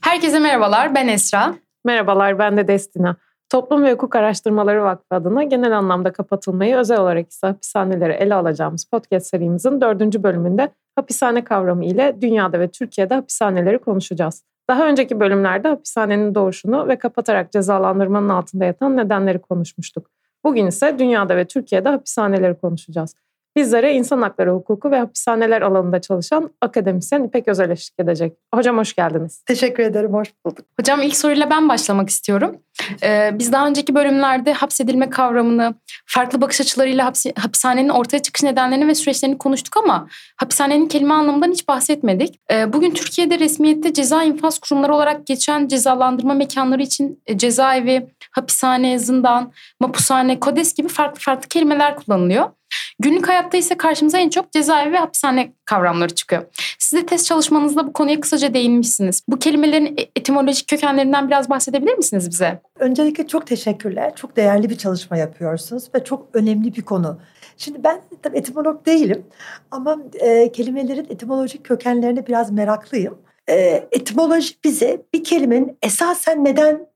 Herkese merhabalar, ben Esra. Merhabalar, ben de Destina. Toplum ve Hukuk Araştırmaları Vakfı adına genel anlamda kapatılmayı özel olarak ise hapishaneleri ele alacağımız podcast serimizin dördüncü bölümünde hapishane kavramı ile dünyada ve Türkiye'de hapishaneleri konuşacağız. Daha önceki bölümlerde hapishanenin doğuşunu ve kapatarak cezalandırmanın altında yatan nedenleri konuşmuştuk. Bugün ise dünyada ve Türkiye'de hapishaneleri konuşacağız. Bizlere insan hakları hukuku ve hapishaneler alanında çalışan akademisyen İpek Özel eşlik edecek. Hocam hoş geldiniz. Teşekkür ederim, hoş bulduk. Hocam ilk soruyla ben başlamak istiyorum. Ee, biz daha önceki bölümlerde hapsedilme kavramını, farklı bakış açılarıyla hapsi, hapishanenin ortaya çıkış nedenlerini ve süreçlerini konuştuk ama hapishanenin kelime anlamından hiç bahsetmedik. Ee, bugün Türkiye'de resmiyette ceza infaz kurumları olarak geçen cezalandırma mekanları için e, cezaevi, hapishane, zindan, mapushane, kodes gibi farklı farklı kelimeler kullanılıyor. Günlük hayatta ise karşımıza en çok cezaevi ve hapishane kavramları çıkıyor. Siz de test çalışmanızda bu konuya kısaca değinmişsiniz. Bu kelimelerin e, etimolojik kökenlerinden biraz bahsedebilir misiniz bize? Öncelikle çok teşekkürler. Çok değerli bir çalışma yapıyorsunuz ve çok önemli bir konu. Şimdi ben tabii etimolog değilim ama e, kelimelerin etimolojik kökenlerine biraz meraklıyım. E, etimoloji bize bir kelimenin esasen neden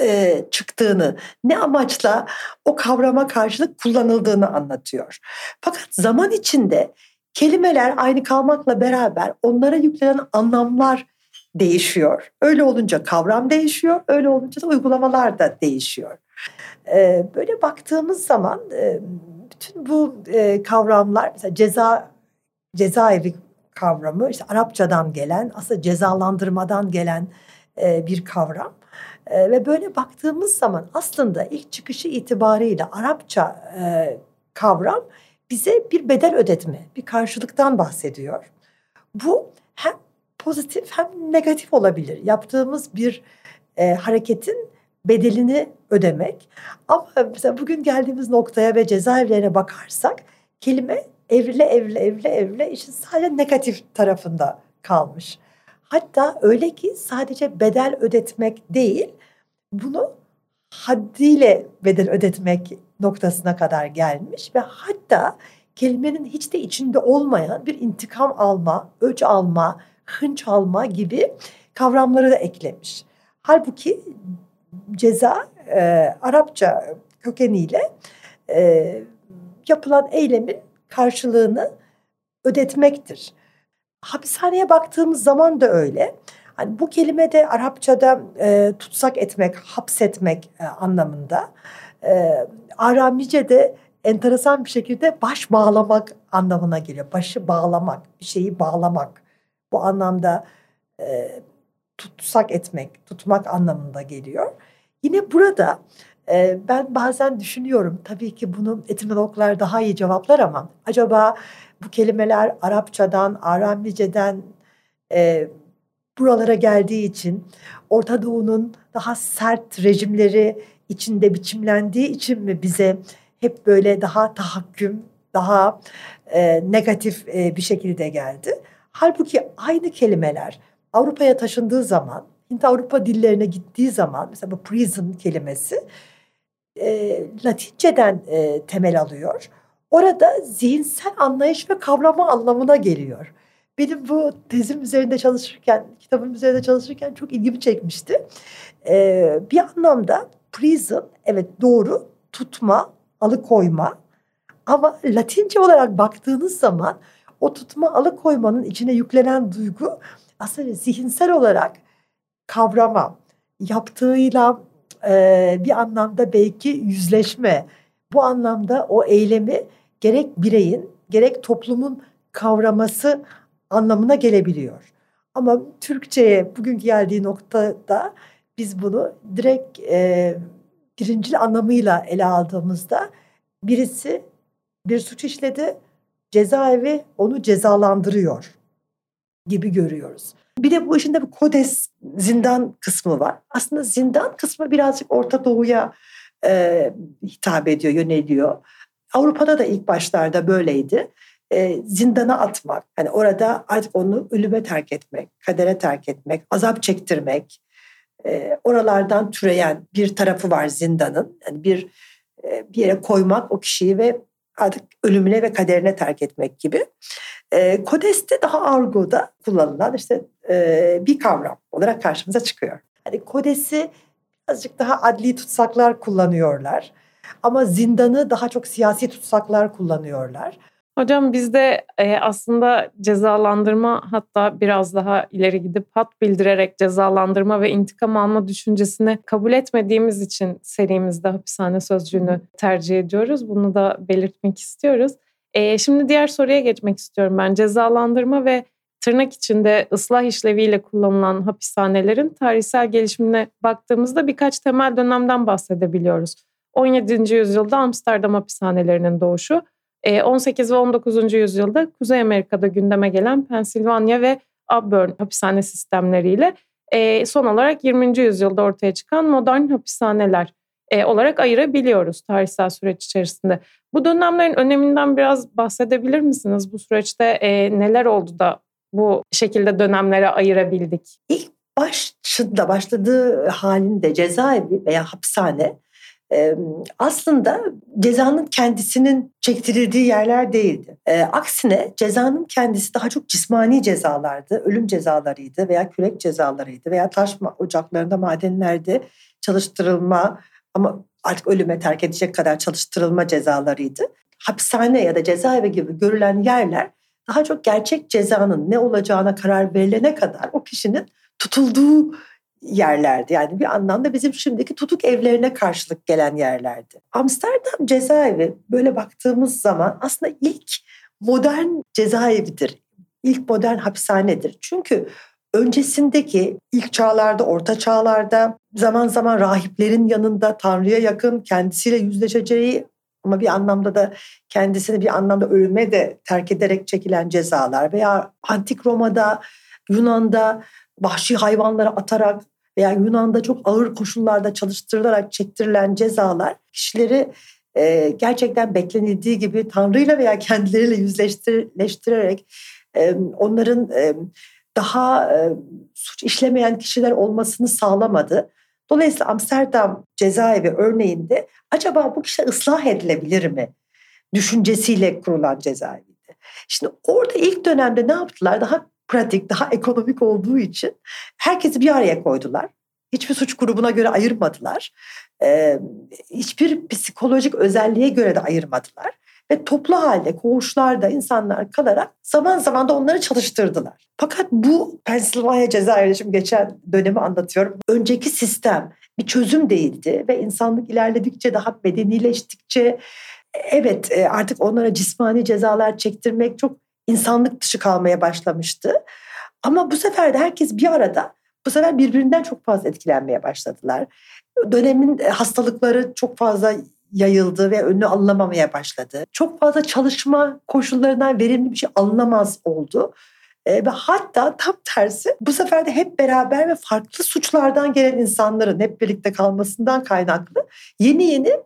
e, çıktığını, ne amaçla o kavrama karşılık kullanıldığını anlatıyor. Fakat zaman içinde kelimeler aynı kalmakla beraber onlara yüklenen anlamlar değişiyor. Öyle olunca kavram değişiyor, öyle olunca da uygulamalar da değişiyor. E, böyle baktığımız zaman e, bütün bu e, kavramlar mesela ceza cezaevi kavramı işte Arapçadan gelen aslında cezalandırmadan gelen e, bir kavram. E, ve böyle baktığımız zaman aslında ilk çıkışı itibariyle Arapça e, kavram bize bir bedel ödetme, bir karşılıktan bahsediyor. Bu hem pozitif hem negatif olabilir. Yaptığımız bir e, hareketin bedelini ödemek. Ama mesela bugün geldiğimiz noktaya ve cezaevlerine bakarsak kelime evrile evrile evrile evrile işin sadece negatif tarafında kalmış. Hatta öyle ki sadece bedel ödetmek değil, bunu haddiyle bedel ödetmek noktasına kadar gelmiş ve hatta kelimenin hiç de içinde olmayan bir intikam alma, öç alma, hınç alma gibi kavramları da eklemiş. Halbuki ceza e, Arapça kökeniyle e, yapılan eylemin karşılığını ödetmektir. Hapishaneye baktığımız zaman da öyle. Hani bu kelime de Arapçada e, tutsak etmek, hapsetmek e, anlamında. E, Aramice'de enteresan bir şekilde baş bağlamak anlamına geliyor. Başı bağlamak, bir şeyi bağlamak. Bu anlamda e, tutsak etmek, tutmak anlamında geliyor. Yine burada e, ben bazen düşünüyorum, tabii ki bunu etimologlar daha iyi cevaplar ama acaba bu kelimeler Arapçadan, Aramice'den e, buralara geldiği için Orta Doğu'nun daha sert rejimleri içinde biçimlendiği için mi bize hep böyle daha tahakküm, daha e, negatif e, bir şekilde geldi. Halbuki aynı kelimeler Avrupa'ya taşındığı zaman, Hint Avrupa dillerine gittiği zaman mesela bu prison kelimesi e, Latinceden e, temel alıyor. Orada zihinsel anlayış ve kavrama anlamına geliyor. Benim bu tezim üzerinde çalışırken, kitabım üzerinde çalışırken çok ilgimi çekmişti. Ee, bir anlamda prison, evet doğru, tutma, alıkoyma. Ama Latince olarak baktığınız zaman o tutma, alıkoymanın içine yüklenen duygu aslında zihinsel olarak kavrama, yaptığıyla e, bir anlamda belki yüzleşme. Bu anlamda o eylemi gerek bireyin gerek toplumun kavraması anlamına gelebiliyor. Ama Türkçe'ye bugün geldiği noktada biz bunu direkt e, birincil anlamıyla ele aldığımızda birisi bir suç işledi, cezaevi onu cezalandırıyor gibi görüyoruz. Bir de bu işin de bir kodes zindan kısmı var. Aslında zindan kısmı birazcık Orta Doğu'ya e, hitap ediyor, yöneliyor. Avrupa'da da ilk başlarda böyleydi. E, zindana atmak, hani orada artık onu ölüme terk etmek, kadere terk etmek, azap çektirmek, e, oralardan türeyen bir tarafı var zindanın. Yani bir e, bir yere koymak o kişiyi ve artık ölümüne ve kaderine terk etmek gibi. E, Kodes'te daha argoda kullanılan işte e, bir kavram olarak karşımıza çıkıyor. Hani Kodes'i birazcık daha adli tutsaklar kullanıyorlar. Ama zindanı daha çok siyasi tutsaklar kullanıyorlar. Hocam bizde e, aslında cezalandırma hatta biraz daha ileri gidip hat bildirerek cezalandırma ve intikam alma düşüncesini kabul etmediğimiz için serimizde hapishane sözcüğünü tercih ediyoruz. Bunu da belirtmek istiyoruz. E, şimdi diğer soruya geçmek istiyorum ben. Cezalandırma ve tırnak içinde ıslah işleviyle kullanılan hapishanelerin tarihsel gelişimine baktığımızda birkaç temel dönemden bahsedebiliyoruz. 17. yüzyılda Amsterdam hapishanelerinin doğuşu, 18 e, ve 19. yüzyılda Kuzey Amerika'da gündeme gelen Pennsylvania ve Auburn hapishane sistemleriyle e, son olarak 20. yüzyılda ortaya çıkan modern hapishaneler e, olarak ayırabiliyoruz tarihsel süreç içerisinde. Bu dönemlerin öneminden biraz bahsedebilir misiniz? Bu süreçte neler oldu da bu şekilde dönemlere ayırabildik? İlk başında başladığı halinde cezaevi veya hapishane aslında cezanın kendisinin çektirildiği yerler değildi. aksine cezanın kendisi daha çok cismani cezalardı, ölüm cezalarıydı veya kürek cezalarıydı veya taş ocaklarında, madenlerde çalıştırılma ama artık ölüme terk edecek kadar çalıştırılma cezalarıydı. Hapishane ya da cezaevi gibi görülen yerler daha çok gerçek cezanın ne olacağına karar verilene kadar o kişinin tutulduğu yerlerdi. Yani bir anlamda bizim şimdiki tutuk evlerine karşılık gelen yerlerdi. Amsterdam cezaevi böyle baktığımız zaman aslında ilk modern cezaevidir. İlk modern hapishanedir. Çünkü öncesindeki ilk çağlarda, orta çağlarda zaman zaman rahiplerin yanında Tanrı'ya yakın kendisiyle yüzleşeceği ama bir anlamda da kendisini bir anlamda ölüme de terk ederek çekilen cezalar veya Antik Roma'da, Yunan'da vahşi hayvanlara atarak veya Yunan'da çok ağır koşullarda çalıştırılarak çektirilen cezalar kişileri e, gerçekten beklenildiği gibi Tanrı'yla veya kendileriyle yüzleştirerek e, onların e, daha e, suç işlemeyen kişiler olmasını sağlamadı. Dolayısıyla Amsterdam cezaevi örneğinde acaba bu kişi ıslah edilebilir mi? Düşüncesiyle kurulan cezaeviydi. Şimdi orada ilk dönemde ne yaptılar? Daha pratik, daha ekonomik olduğu için herkesi bir araya koydular. Hiçbir suç grubuna göre ayırmadılar. Ee, hiçbir psikolojik özelliğe göre de ayırmadılar. Ve toplu halde koğuşlarda insanlar kalarak zaman zaman da onları çalıştırdılar. Fakat bu Pennsylvania cezaevinde şimdi geçen dönemi anlatıyorum. Önceki sistem bir çözüm değildi ve insanlık ilerledikçe daha medenileştikçe evet e, artık onlara cismani cezalar çektirmek çok insanlık dışı kalmaya başlamıştı. Ama bu sefer de herkes bir arada bu sefer birbirinden çok fazla etkilenmeye başladılar. Dönemin e, hastalıkları çok fazla yayıldı ve önü alınamamaya başladı. Çok fazla çalışma koşullarından verimli bir şey alınamaz oldu. E, ve hatta tam tersi bu sefer de hep beraber ve farklı suçlardan gelen insanların hep birlikte kalmasından kaynaklı yeni yeni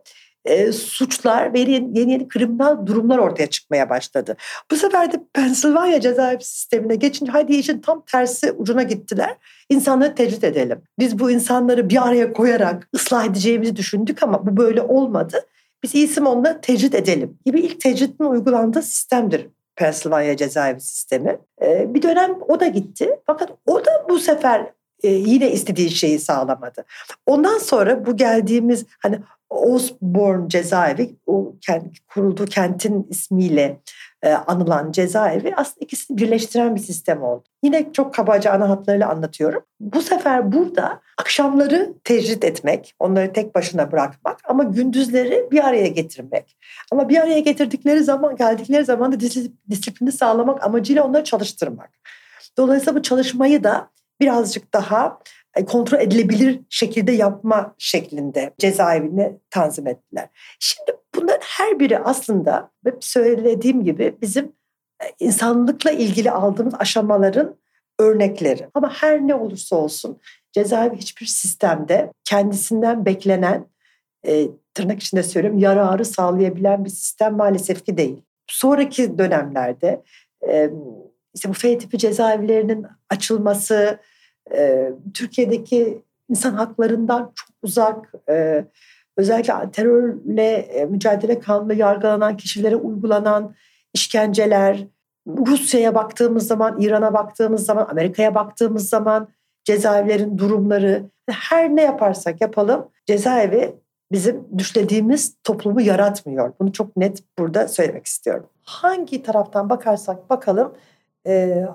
e, suçlar ve yeni, yeni yeni kriminal durumlar ortaya çıkmaya başladı. Bu sefer de Pennsylvania cezaevi sistemine geçince hadi işin tam tersi ucuna gittiler. İnsanları tecrit edelim. Biz bu insanları bir araya koyarak ıslah edeceğimizi düşündük ama bu böyle olmadı. Biz isim onunla tecrit edelim gibi ilk tecritin uygulandığı sistemdir Pennsylvania cezaevi sistemi. Ee, bir dönem o da gitti. Fakat o da bu sefer e, yine istediği şeyi sağlamadı. Ondan sonra bu geldiğimiz hani Osborne cezaevi o kent, kurulduğu kentin ismiyle e, anılan cezaevi aslında ikisini birleştiren bir sistem oldu. Yine çok kabaca ana hatlarıyla anlatıyorum. Bu sefer burada akşamları tecrit etmek, onları tek başına bırakmak ama gündüzleri bir araya getirmek. Ama bir araya getirdikleri zaman, geldikleri zaman da disiplini sağlamak amacıyla onları çalıştırmak. Dolayısıyla bu çalışmayı da birazcık daha kontrol edilebilir şekilde yapma şeklinde cezaevini tanzim ettiler. Şimdi bunların her biri aslında hep söylediğim gibi bizim e, insanlıkla ilgili aldığımız aşamaların örnekleri. Ama her ne olursa olsun cezaevi hiçbir sistemde kendisinden beklenen e, tırnak içinde söylüyorum yararı sağlayabilen bir sistem maalesef ki değil. Sonraki dönemlerde e, işte bu F tipi cezaevlerinin açılması, Türkiye'deki insan haklarından çok uzak, e, özellikle terörle e, mücadele kanunu yargılanan kişilere uygulanan işkenceler, Rusya'ya baktığımız zaman, İran'a baktığımız zaman, Amerika'ya baktığımız zaman cezaevlerin durumları, her ne yaparsak yapalım cezaevi bizim düşlediğimiz toplumu yaratmıyor. Bunu çok net burada söylemek istiyorum. Hangi taraftan bakarsak bakalım e,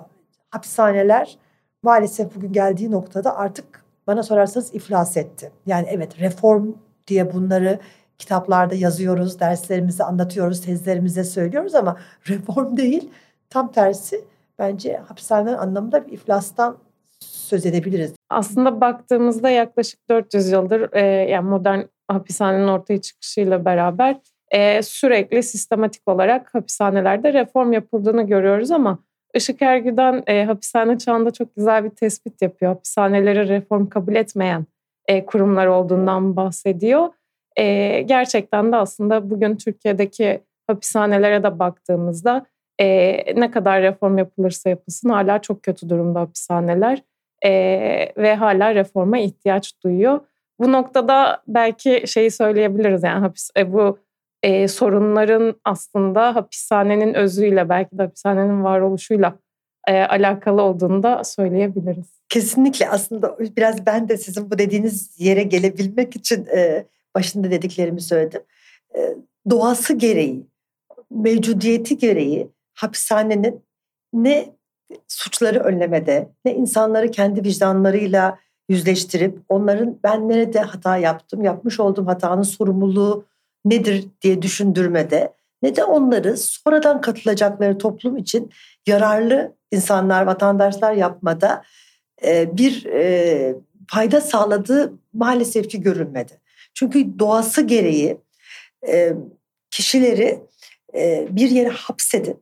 hapishaneler maalesef bugün geldiği noktada artık bana sorarsanız iflas etti. Yani evet reform diye bunları kitaplarda yazıyoruz, derslerimizde anlatıyoruz, tezlerimizde söylüyoruz ama reform değil. Tam tersi bence hapishaneler anlamında bir iflastan söz edebiliriz. Aslında baktığımızda yaklaşık 400 yıldır e, yani modern hapishanenin ortaya çıkışıyla beraber e, sürekli sistematik olarak hapishanelerde reform yapıldığını görüyoruz ama Işık Ergüden e, hapishane çağında çok güzel bir tespit yapıyor. Hapishaneleri reform kabul etmeyen e, kurumlar olduğundan bahsediyor. E, gerçekten de aslında bugün Türkiye'deki hapishanelere de baktığımızda e, ne kadar reform yapılırsa yapılsın hala çok kötü durumda hapishaneler e, ve hala reforma ihtiyaç duyuyor. Bu noktada belki şeyi söyleyebiliriz yani hapis, e, bu e, sorunların aslında hapishanenin özüyle belki de hapishanenin varoluşuyla e, alakalı olduğunu da söyleyebiliriz. Kesinlikle aslında biraz ben de sizin bu dediğiniz yere gelebilmek için e, başında dediklerimi söyledim. E, doğası gereği, mevcudiyeti gereği hapishanenin ne suçları önlemede ne insanları kendi vicdanlarıyla yüzleştirip onların ben nerede hata yaptım, yapmış olduğum hatanın sorumluluğu nedir diye düşündürmede ne de onları sonradan katılacakları toplum için yararlı insanlar, vatandaşlar yapmada e, bir e, fayda sağladığı maalesef ki görülmedi. Çünkü doğası gereği e, kişileri bir yere hapsedip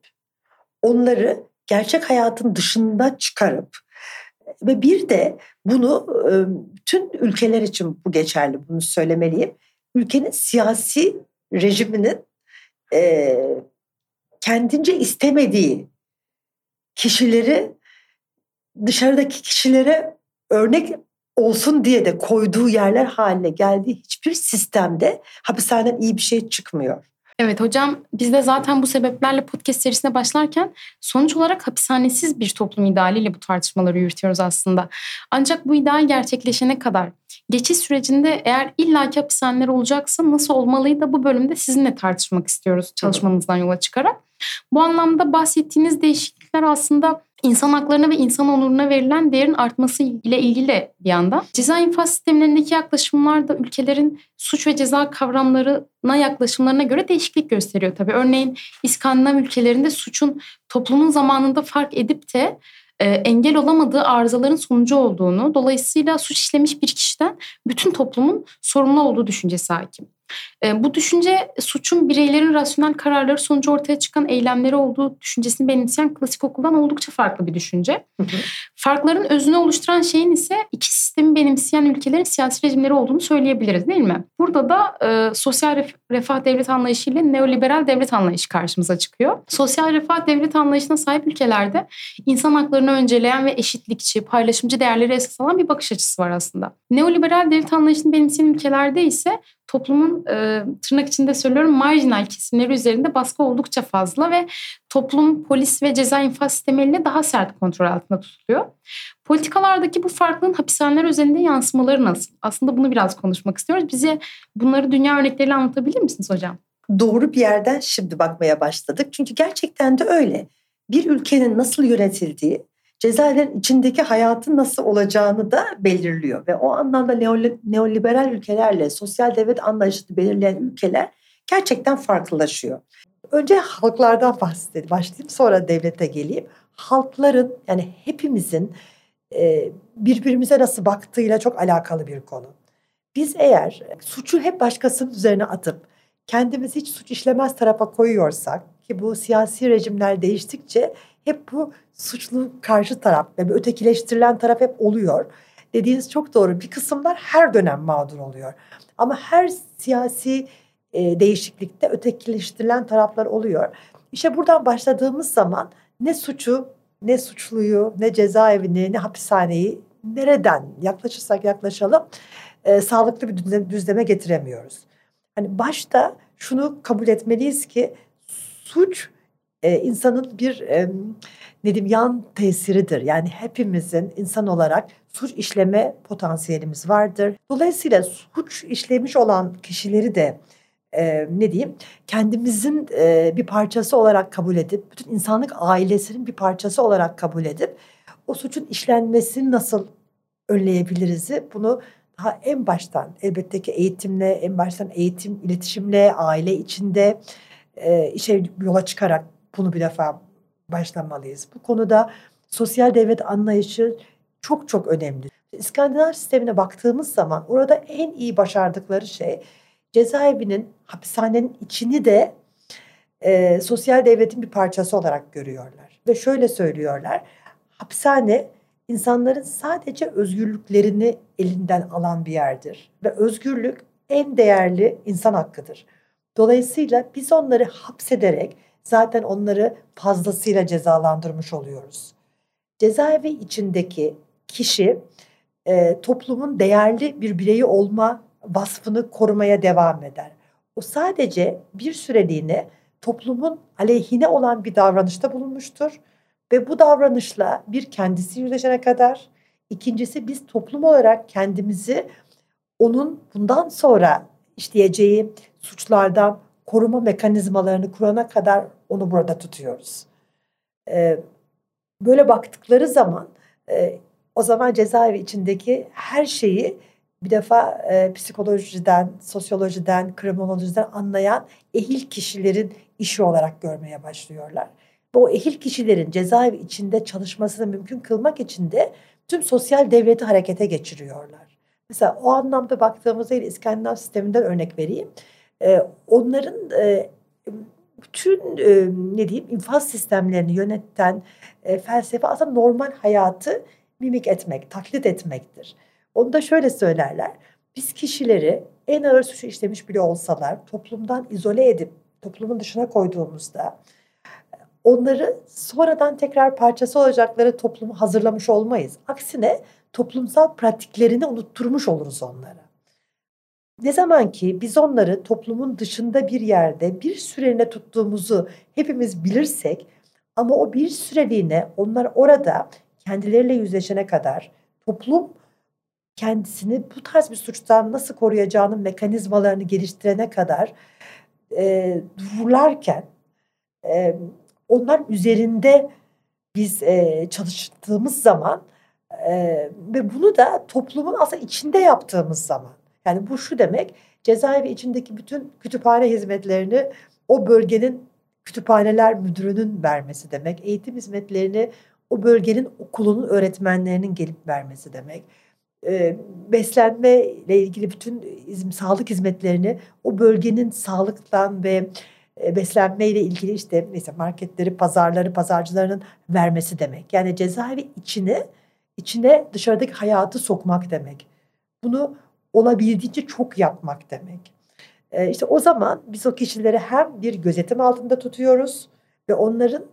onları gerçek hayatın dışında çıkarıp ve bir de bunu bütün ülkeler için bu geçerli bunu söylemeliyim. Ülkenin siyasi rejiminin e, kendince istemediği kişileri dışarıdaki kişilere örnek olsun diye de koyduğu yerler haline geldiği hiçbir sistemde hapishaneden iyi bir şey çıkmıyor. Evet hocam biz de zaten bu sebeplerle podcast serisine başlarken sonuç olarak hapishanesiz bir toplum idealiyle bu tartışmaları yürütüyoruz aslında. Ancak bu ideal gerçekleşene kadar geçiş sürecinde eğer illaki hapishaneler olacaksa nasıl olmalıyı da bu bölümde sizinle tartışmak istiyoruz çalışmanızdan yola çıkarak. Bu anlamda bahsettiğiniz değişiklikler aslında insan haklarına ve insan onuruna verilen değerin artması ile ilgili bir yandan. Ceza infaz sistemlerindeki yaklaşımlar da ülkelerin suç ve ceza kavramlarına yaklaşımlarına göre değişiklik gösteriyor tabii. Örneğin İskandinav ülkelerinde suçun toplumun zamanında fark edip de e, engel olamadığı arızaların sonucu olduğunu, dolayısıyla suç işlemiş bir kişiden bütün toplumun sorumlu olduğu düşüncesi hakim. E, bu düşünce suçun bireylerin rasyonel kararları sonucu ortaya çıkan eylemleri olduğu düşüncesini benimseyen klasik okuldan oldukça farklı bir düşünce. Hı hı. Farkların özünü oluşturan şeyin ise iki sistemi benimseyen ülkelerin siyasi rejimleri olduğunu söyleyebiliriz değil mi? Burada da e, sosyal ref, refah devlet anlayışı ile neoliberal devlet anlayışı karşımıza çıkıyor. Sosyal refah devlet anlayışına sahip ülkelerde insan haklarını önceleyen ve eşitlikçi, paylaşımcı değerleri esas alan bir bakış açısı var aslında. Neoliberal devlet anlayışını benimseyen ülkelerde ise toplumun e, tırnak içinde söylüyorum marjinal kesimleri üzerinde baskı oldukça fazla ve toplum, polis ve ceza infaz sistemiyle daha sert kontrol altında tutuluyor. Politikalardaki bu farklılığın hapishaneler üzerinde yansımaları nasıl? Aslında bunu biraz konuşmak istiyoruz. Bize bunları dünya örnekleriyle anlatabilir misiniz hocam? Doğru bir yerden şimdi bakmaya başladık. Çünkü gerçekten de öyle. Bir ülkenin nasıl yönetildiği, cezaevlerin içindeki hayatın nasıl olacağını da belirliyor. Ve o anlamda neoliberal ülkelerle sosyal devlet anlayışını belirleyen ülkeler gerçekten farklılaşıyor. Önce halklardan bahsedeyim, başlayayım sonra devlete geleyim. Halkların yani hepimizin e, birbirimize nasıl baktığıyla çok alakalı bir konu. Biz eğer suçu hep başkasının üzerine atıp kendimizi hiç suç işlemez tarafa koyuyorsak ki bu siyasi rejimler değiştikçe hep bu suçlu karşı taraf ve ötekileştirilen taraf hep oluyor. Dediğiniz çok doğru. Bir kısımlar her dönem mağdur oluyor. Ama her siyasi e, değişiklikte ötekileştirilen taraflar oluyor. İşte buradan başladığımız zaman ne suçu, ne suçluyu, ne cezaevini, ne hapishaneyi nereden yaklaşırsak yaklaşalım e, sağlıklı bir düzleme, getiremiyoruz. Hani başta şunu kabul etmeliyiz ki suç e, insanın bir e, ne diyeyim yan tesiridir. Yani hepimizin insan olarak suç işleme potansiyelimiz vardır. Dolayısıyla suç işlemiş olan kişileri de e, ne diyeyim kendimizin e, bir parçası olarak kabul edip bütün insanlık ailesinin bir parçası olarak kabul edip o suçun işlenmesini nasıl önleyebiliriz bunu daha en baştan elbette ki eğitimle en baştan eğitim iletişimle aile içinde e, işe yola çıkarak bunu bir defa başlamalıyız. Bu konuda sosyal devlet anlayışı çok çok önemli. İskandinav sistemine baktığımız zaman orada en iyi başardıkları şey cezaevinin, hapishanenin içini de e, sosyal devletin bir parçası olarak görüyorlar. Ve şöyle söylüyorlar, hapishane insanların sadece özgürlüklerini elinden alan bir yerdir. Ve özgürlük en değerli insan hakkıdır. Dolayısıyla biz onları hapsederek zaten onları fazlasıyla cezalandırmış oluyoruz. Cezaevi içindeki kişi e, toplumun değerli bir bireyi olma vasfını korumaya devam eder. O sadece bir süreliğine toplumun aleyhine olan bir davranışta bulunmuştur ve bu davranışla bir kendisi yüzleşene kadar ikincisi biz toplum olarak kendimizi onun bundan sonra işleyeceği suçlardan koruma mekanizmalarını kurana kadar onu burada tutuyoruz. Ee, böyle baktıkları zaman e, o zaman cezaevi içindeki her şeyi bir defa e, psikolojiden, sosyolojiden, kriminolojiden anlayan ehil kişilerin işi olarak görmeye başlıyorlar. Ve o ehil kişilerin cezaevi içinde çalışmasını mümkün kılmak için de tüm sosyal devleti harekete geçiriyorlar. Mesela o anlamda baktığımızda İskandinav sisteminden örnek vereyim. E, onların e, bütün e, ne diyeyim infaz sistemlerini yöneten e, felsefe aslında normal hayatı mimik etmek, taklit etmektir. Onu da şöyle söylerler. Biz kişileri en ağır suçu işlemiş bile olsalar toplumdan izole edip toplumun dışına koyduğumuzda onları sonradan tekrar parçası olacakları toplumu hazırlamış olmayız. Aksine toplumsal pratiklerini unutturmuş oluruz onlara. Ne zaman ki biz onları toplumun dışında bir yerde bir süreliğine tuttuğumuzu hepimiz bilirsek ama o bir süreliğine onlar orada kendileriyle yüzleşene kadar toplum kendisini bu tarz bir suçtan nasıl koruyacağının mekanizmalarını geliştirene kadar e, dururlarken e, onlar üzerinde biz e, çalıştığımız zaman e, ve bunu da toplumun aslında içinde yaptığımız zaman yani bu şu demek cezaevi içindeki bütün kütüphane hizmetlerini o bölgenin kütüphaneler müdürünün vermesi demek. Eğitim hizmetlerini o bölgenin okulunun öğretmenlerinin gelip vermesi demek. E, beslenme ile ilgili bütün izm, sağlık hizmetlerini o bölgenin sağlıktan ve e, beslenme ile ilgili işte mesela marketleri, pazarları, pazarcılarının vermesi demek. Yani cezaevi içine içine dışarıdaki hayatı sokmak demek. Bunu olabildiğince çok yapmak demek. E, işte o zaman biz o kişileri hem bir gözetim altında tutuyoruz ve onların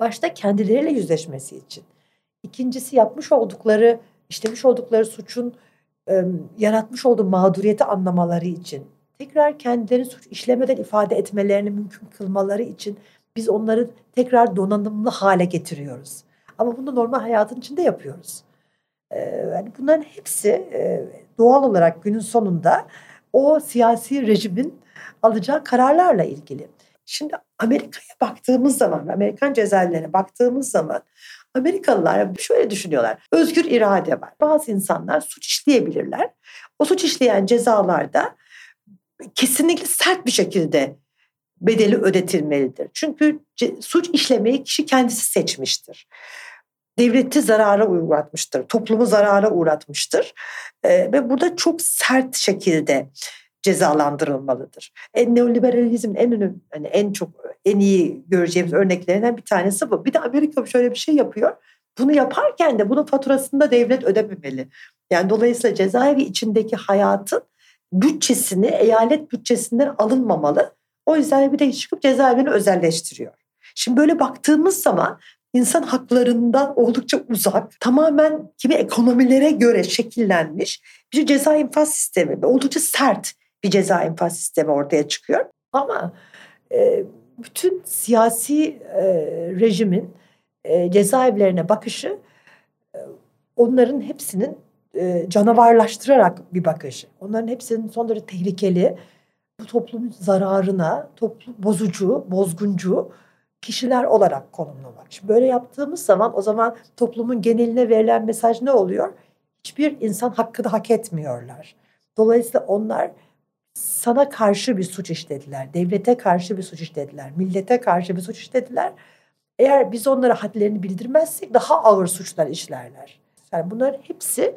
başta kendileriyle yüzleşmesi için. İkincisi yapmış oldukları, işlemiş oldukları suçun e, yaratmış olduğu mağduriyeti anlamaları için. Tekrar kendilerini suç işlemeden ifade etmelerini mümkün kılmaları için biz onları tekrar donanımlı hale getiriyoruz. Ama bunu normal hayatın içinde yapıyoruz. Ee, yani bunların hepsi e, doğal olarak günün sonunda o siyasi rejimin alacağı kararlarla ilgili. Şimdi Amerika'ya baktığımız zaman, Amerikan cezaevlerine baktığımız zaman Amerikalılar şöyle düşünüyorlar. Özgür irade var. Bazı insanlar suç işleyebilirler. O suç işleyen cezalarda kesinlikle sert bir şekilde bedeli ödetilmelidir. Çünkü suç işlemeyi kişi kendisi seçmiştir. Devleti zarara uğratmıştır, toplumu zarara uğratmıştır. Ee, ve burada çok sert şekilde cezalandırılmalıdır. En neoliberalizmin en önemli, hani en çok en iyi göreceğimiz örneklerinden bir tanesi bu. Bir de Amerika şöyle bir şey yapıyor. Bunu yaparken de bunun faturasını da devlet ödememeli. Yani dolayısıyla cezaevi içindeki hayatın bütçesini eyalet bütçesinden alınmamalı. O yüzden bir de çıkıp cezaevini özelleştiriyor. Şimdi böyle baktığımız zaman insan haklarından oldukça uzak, tamamen kimi ekonomilere göre şekillenmiş bir ceza infaz sistemi. Oldukça sert bir ceza infaz sistemi ortaya çıkıyor. Ama e, bütün siyasi e, rejimin e, cezaevlerine bakışı e, onların hepsinin e, canavarlaştırarak bir bakışı. Onların hepsinin son derece tehlikeli, bu toplumun zararına, toplum bozucu, bozguncu kişiler olarak konumlamak. Şimdi böyle yaptığımız zaman o zaman toplumun geneline verilen mesaj ne oluyor? Hiçbir insan hakkı da hak etmiyorlar. Dolayısıyla onlar sana karşı bir suç işlediler, devlete karşı bir suç işlediler, millete karşı bir suç işlediler. Eğer biz onlara hadlerini bildirmezsek daha ağır suçlar işlerler. Yani bunların hepsi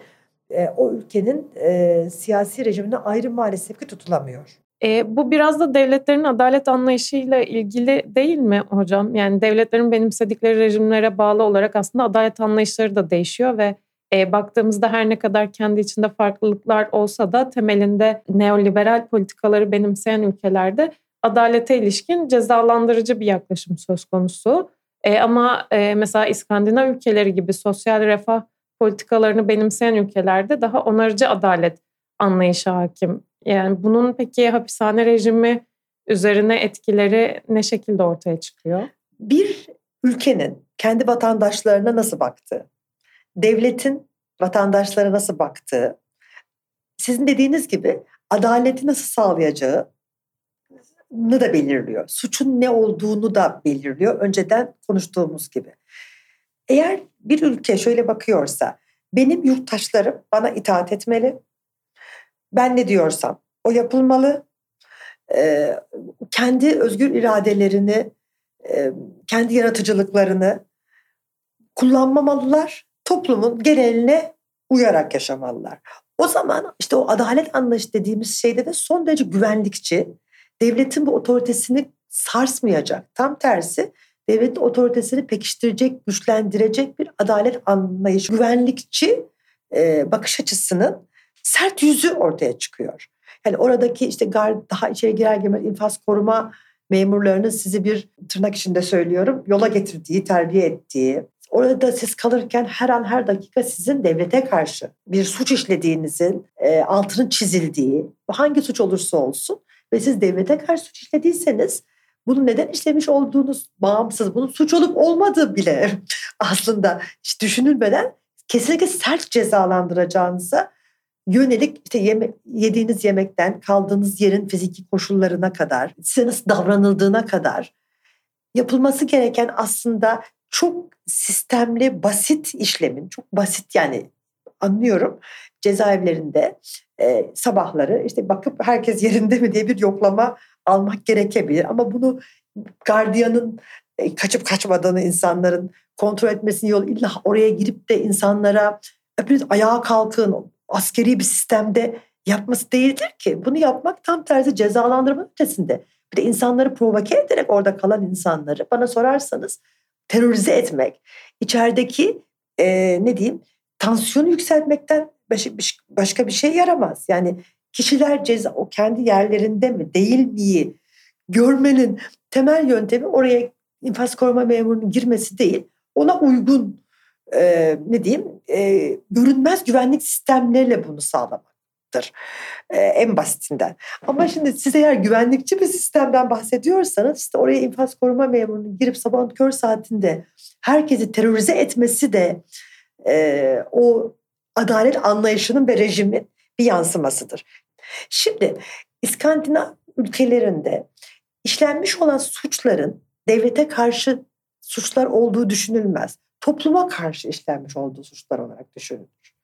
e, o ülkenin e, siyasi rejimine ayrı maalesef ki tutulamıyor. E, bu biraz da devletlerin adalet anlayışıyla ilgili değil mi hocam? Yani devletlerin benimsedikleri rejimlere bağlı olarak aslında adalet anlayışları da değişiyor ve e, baktığımızda her ne kadar kendi içinde farklılıklar olsa da temelinde neoliberal politikaları benimseyen ülkelerde adalete ilişkin cezalandırıcı bir yaklaşım söz konusu. E, ama e, mesela İskandinav ülkeleri gibi sosyal refah politikalarını benimseyen ülkelerde daha onarıcı adalet anlayışı hakim. Yani bunun peki hapishane rejimi üzerine etkileri ne şekilde ortaya çıkıyor? Bir ülkenin kendi vatandaşlarına nasıl baktığı, devletin vatandaşlara nasıl baktığı, sizin dediğiniz gibi adaleti nasıl sağlayacağı da belirliyor. Suçun ne olduğunu da belirliyor. Önceden konuştuğumuz gibi. Eğer bir ülke şöyle bakıyorsa benim yurttaşlarım bana itaat etmeli. Ben ne diyorsam o yapılmalı. Ee, kendi özgür iradelerini, e, kendi yaratıcılıklarını kullanmamalılar. Toplumun geneline uyarak yaşamalılar. O zaman işte o adalet anlayışı dediğimiz şeyde de son derece güvenlikçi, devletin bu otoritesini sarsmayacak. Tam tersi devletin otoritesini pekiştirecek, güçlendirecek bir adalet anlayışı, güvenlikçi e, bakış açısının sert yüzü ortaya çıkıyor. Yani oradaki işte gar daha içeri girer girmez infaz koruma memurlarının sizi bir tırnak içinde söylüyorum yola getirdiği, terbiye ettiği, orada siz kalırken her an her dakika sizin devlete karşı bir suç işlediğinizin e, altının çizildiği, hangi suç olursa olsun ve siz devlete karşı suç işlediyseniz bunu neden işlemiş olduğunuz bağımsız, bunun suç olup olmadığı bile aslında hiç düşünülmeden kesinlikle sert cezalandıracağınıza yönelik işte yeme, yediğiniz yemekten kaldığınız yerin fiziki koşullarına kadar, size nasıl davranıldığına kadar yapılması gereken aslında çok sistemli, basit işlemin, çok basit yani anlıyorum cezaevlerinde e, sabahları işte bakıp herkes yerinde mi diye bir yoklama almak gerekebilir. Ama bunu gardiyanın e, kaçıp kaçmadığını insanların kontrol etmesini yol illa oraya girip de insanlara hepiniz ayağa kalkın askeri bir sistemde yapması değildir ki. Bunu yapmak tam tersi cezalandırma ötesinde. Bir de insanları provoke ederek orada kalan insanları bana sorarsanız terörize etmek, içerideki e, ne diyeyim tansiyonu yükseltmekten başka bir şey yaramaz. Yani kişiler ceza o kendi yerlerinde mi değil miyi görmenin temel yöntemi oraya infaz koruma memurunun girmesi değil. Ona uygun e, ne diyeyim e, görünmez güvenlik sistemleriyle bunu sağlamaktır. E, en basitinden. Ama şimdi siz eğer güvenlikçi bir sistemden bahsediyorsanız işte oraya infaz koruma memurunun girip sabahın kör saatinde herkesi terörize etmesi de e, o adalet anlayışının ve rejimin bir yansımasıdır. Şimdi İskandinav ülkelerinde işlenmiş olan suçların devlete karşı suçlar olduğu düşünülmez. Topluma karşı işlenmiş olduğu suçlar olarak düşünülür.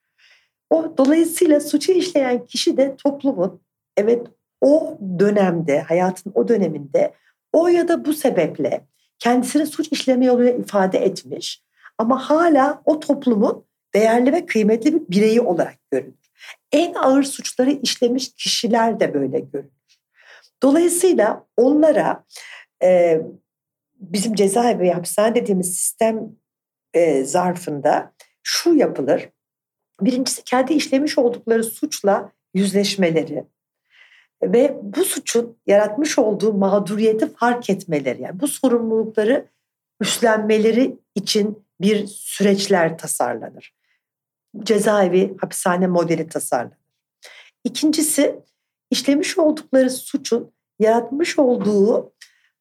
O dolayısıyla suçu işleyen kişi de toplumun evet o dönemde hayatın o döneminde o ya da bu sebeple kendisini suç işleme yoluyla ifade etmiş ama hala o toplumun değerli ve kıymetli bir bireyi olarak görülür. En ağır suçları işlemiş kişiler de böyle görülür. Dolayısıyla onlara e, bizim cezaevi hapishane dediğimiz sistem e, zarfında şu yapılır. Birincisi kendi işlemiş oldukları suçla yüzleşmeleri ve bu suçun yaratmış olduğu mağduriyeti fark etmeleri. Yani bu sorumlulukları üstlenmeleri için bir süreçler tasarlanır. Cezaevi hapishane modeli tasarlanır. İkincisi işlemiş oldukları suçun yaratmış olduğu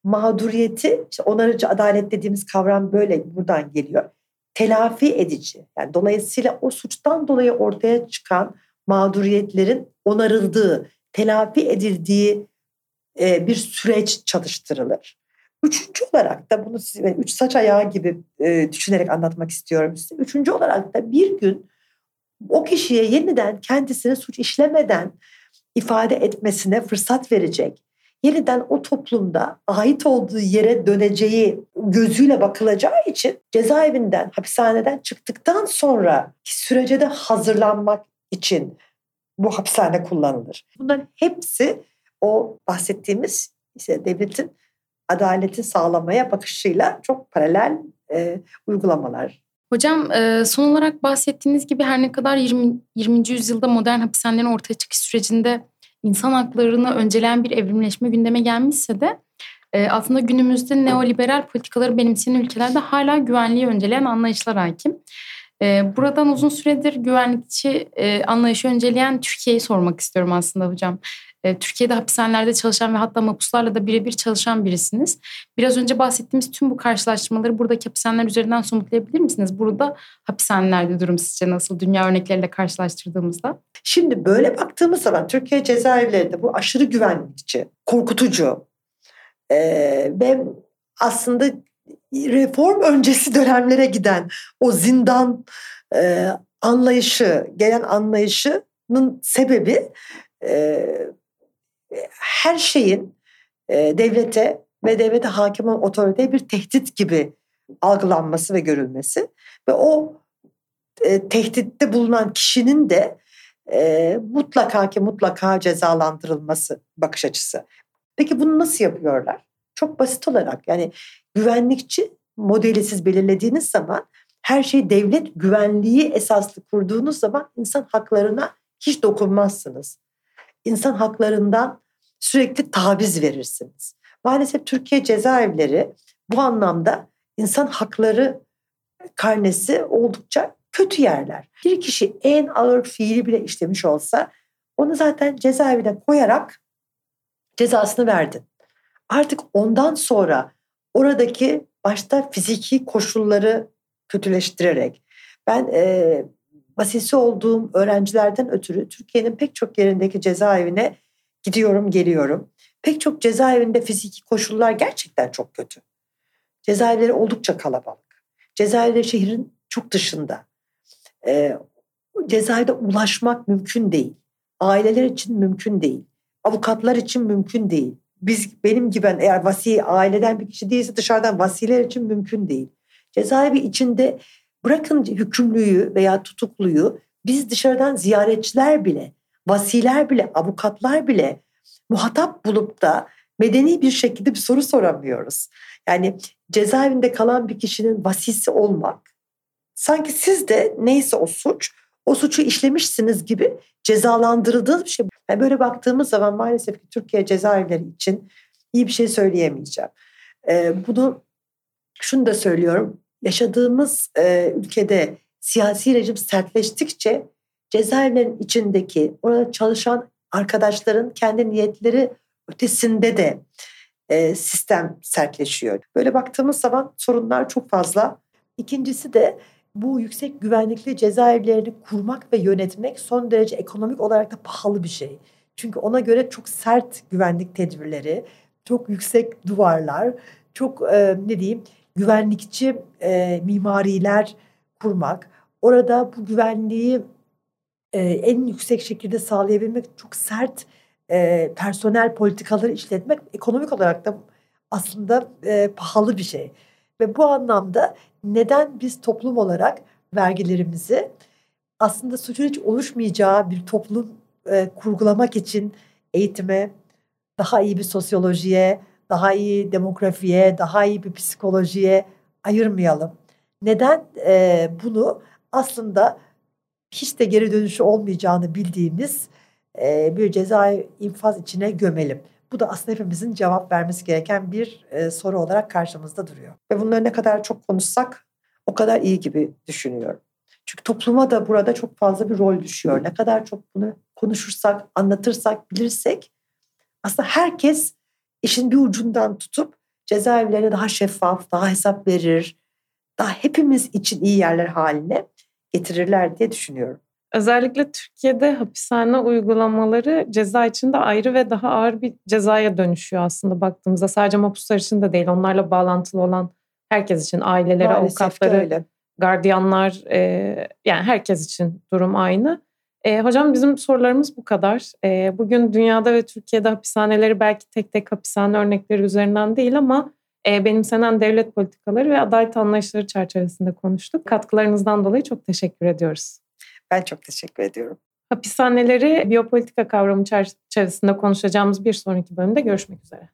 mağduriyeti, işte onarıcı adalet dediğimiz kavram böyle buradan geliyor. Telafi edici. Yani dolayısıyla o suçtan dolayı ortaya çıkan mağduriyetlerin onarıldığı, telafi edildiği e, bir süreç çalıştırılır. Üçüncü olarak da bunu size üç saç ayağı gibi e, düşünerek anlatmak istiyorum size. Üçüncü olarak da bir gün o kişiye yeniden kendisine suç işlemeden ifade etmesine fırsat verecek. Yeniden o toplumda ait olduğu yere döneceği gözüyle bakılacağı için cezaevinden, hapishaneden çıktıktan sonra sürece de hazırlanmak için bu hapishane kullanılır. Bunların hepsi o bahsettiğimiz işte devletin adaleti sağlamaya bakışıyla çok paralel e, uygulamalar. Hocam e, son olarak bahsettiğiniz gibi her ne kadar 20. 20. yüzyılda modern hapishanelerin ortaya çıkış sürecinde insan haklarını önceleyen bir evrimleşme gündeme gelmişse de e, aslında günümüzde neoliberal politikaları benimseyen ülkelerde hala güvenliği önceleyen anlayışlar hakim. E, buradan uzun süredir güvenlikçi anlayışı önceleyen Türkiye'yi sormak istiyorum aslında hocam. E, Türkiye'de hapishanelerde çalışan ve hatta mapuslarla da birebir çalışan birisiniz. Biraz önce bahsettiğimiz tüm bu karşılaştırmaları buradaki hapishaneler üzerinden somutlayabilir misiniz? Burada hapishanelerde durum sizce nasıl? Dünya örnekleriyle karşılaştırdığımızda. Şimdi böyle baktığımız zaman Türkiye cezaevlerinde bu aşırı güvenlikçi, korkutucu e, ve aslında reform öncesi dönemlere giden o zindan e, anlayışı, gelen anlayışının sebebi her şeyin e, devlete ve devlete hakim olan otoriteye bir tehdit gibi algılanması ve görülmesi ve o e, tehditte bulunan kişinin de e, mutlaka ki mutlaka cezalandırılması bakış açısı. Peki bunu nasıl yapıyorlar? Çok basit olarak yani güvenlikçi modeli siz belirlediğiniz zaman her şey devlet güvenliği esaslı kurduğunuz zaman insan haklarına hiç dokunmazsınız. İnsan haklarından sürekli taviz verirsiniz. Maalesef Türkiye cezaevleri bu anlamda insan hakları karnesi oldukça kötü yerler. Bir kişi en ağır fiili bile işlemiş olsa onu zaten cezaevine koyarak cezasını verdin. Artık ondan sonra oradaki başta fiziki koşulları kötüleştirerek ben e, vasisi olduğum öğrencilerden ötürü Türkiye'nin pek çok yerindeki cezaevine Gidiyorum geliyorum. Pek çok cezaevinde fiziki koşullar gerçekten çok kötü. Cezaevleri oldukça kalabalık. Cezaevleri şehrin çok dışında. Ee, cezaevde ulaşmak mümkün değil. Aileler için mümkün değil. Avukatlar için mümkün değil. Biz benim gibi eğer vasi aileden bir kişi değilse dışarıdan vasiler için mümkün değil. Cezaevi içinde bırakın hükümlüyü veya tutukluyu biz dışarıdan ziyaretçiler bile vasiler bile, avukatlar bile muhatap bulup da medeni bir şekilde bir soru soramıyoruz. Yani cezaevinde kalan bir kişinin vasisi olmak sanki siz de neyse o suç o suçu işlemişsiniz gibi cezalandırıldığınız bir şey. Yani böyle baktığımız zaman maalesef ki Türkiye cezaevleri için iyi bir şey söyleyemeyeceğim. Ee, bunu şunu da söylüyorum. Yaşadığımız e, ülkede siyasi rejim sertleştikçe cezaevlerinin içindeki orada çalışan arkadaşların kendi niyetleri ötesinde de e, sistem sertleşiyor. Böyle baktığımız zaman sorunlar çok fazla. İkincisi de bu yüksek güvenlikli cezaevlerini kurmak ve yönetmek son derece ekonomik olarak da pahalı bir şey. Çünkü ona göre çok sert güvenlik tedbirleri, çok yüksek duvarlar, çok e, ne diyeyim güvenlikçi e, mimariler kurmak. Orada bu güvenliği en yüksek şekilde sağlayabilmek çok sert e, personel politikaları işletmek ekonomik olarak da aslında e, pahalı bir şey. Ve bu anlamda neden biz toplum olarak vergilerimizi aslında suçun hiç oluşmayacağı bir toplum e, kurgulamak için eğitime, daha iyi bir sosyolojiye, daha iyi demografiye, daha iyi bir psikolojiye ayırmayalım. Neden e, bunu aslında hiç de geri dönüşü olmayacağını bildiğimiz bir ceza infaz içine gömelim. Bu da aslında hepimizin cevap vermesi gereken bir e, soru olarak karşımızda duruyor. Ve bunları ne kadar çok konuşsak o kadar iyi gibi düşünüyorum. Çünkü topluma da burada çok fazla bir rol düşüyor. Ne kadar çok bunu konuşursak, anlatırsak, bilirsek aslında herkes işin bir ucundan tutup cezaevlerine daha şeffaf, daha hesap verir, daha hepimiz için iyi yerler haline getirirler diye düşünüyorum. Özellikle Türkiye'de hapishane uygulamaları ceza içinde ayrı ve daha ağır bir cezaya dönüşüyor aslında baktığımızda. Sadece mahpuslar için de değil, onlarla bağlantılı olan herkes için, aileleri, Maalesef avukatları, gardiyanlar, e, yani herkes için durum aynı. E, hocam bizim sorularımız bu kadar. E, bugün dünyada ve Türkiye'de hapishaneleri belki tek tek hapishane örnekleri üzerinden değil ama e, benimsenen devlet politikaları ve adalet anlayışları çerçevesinde konuştuk. Katkılarınızdan dolayı çok teşekkür ediyoruz. Ben çok teşekkür ediyorum. Hapishaneleri biyopolitika kavramı çerçevesinde konuşacağımız bir sonraki bölümde görüşmek üzere.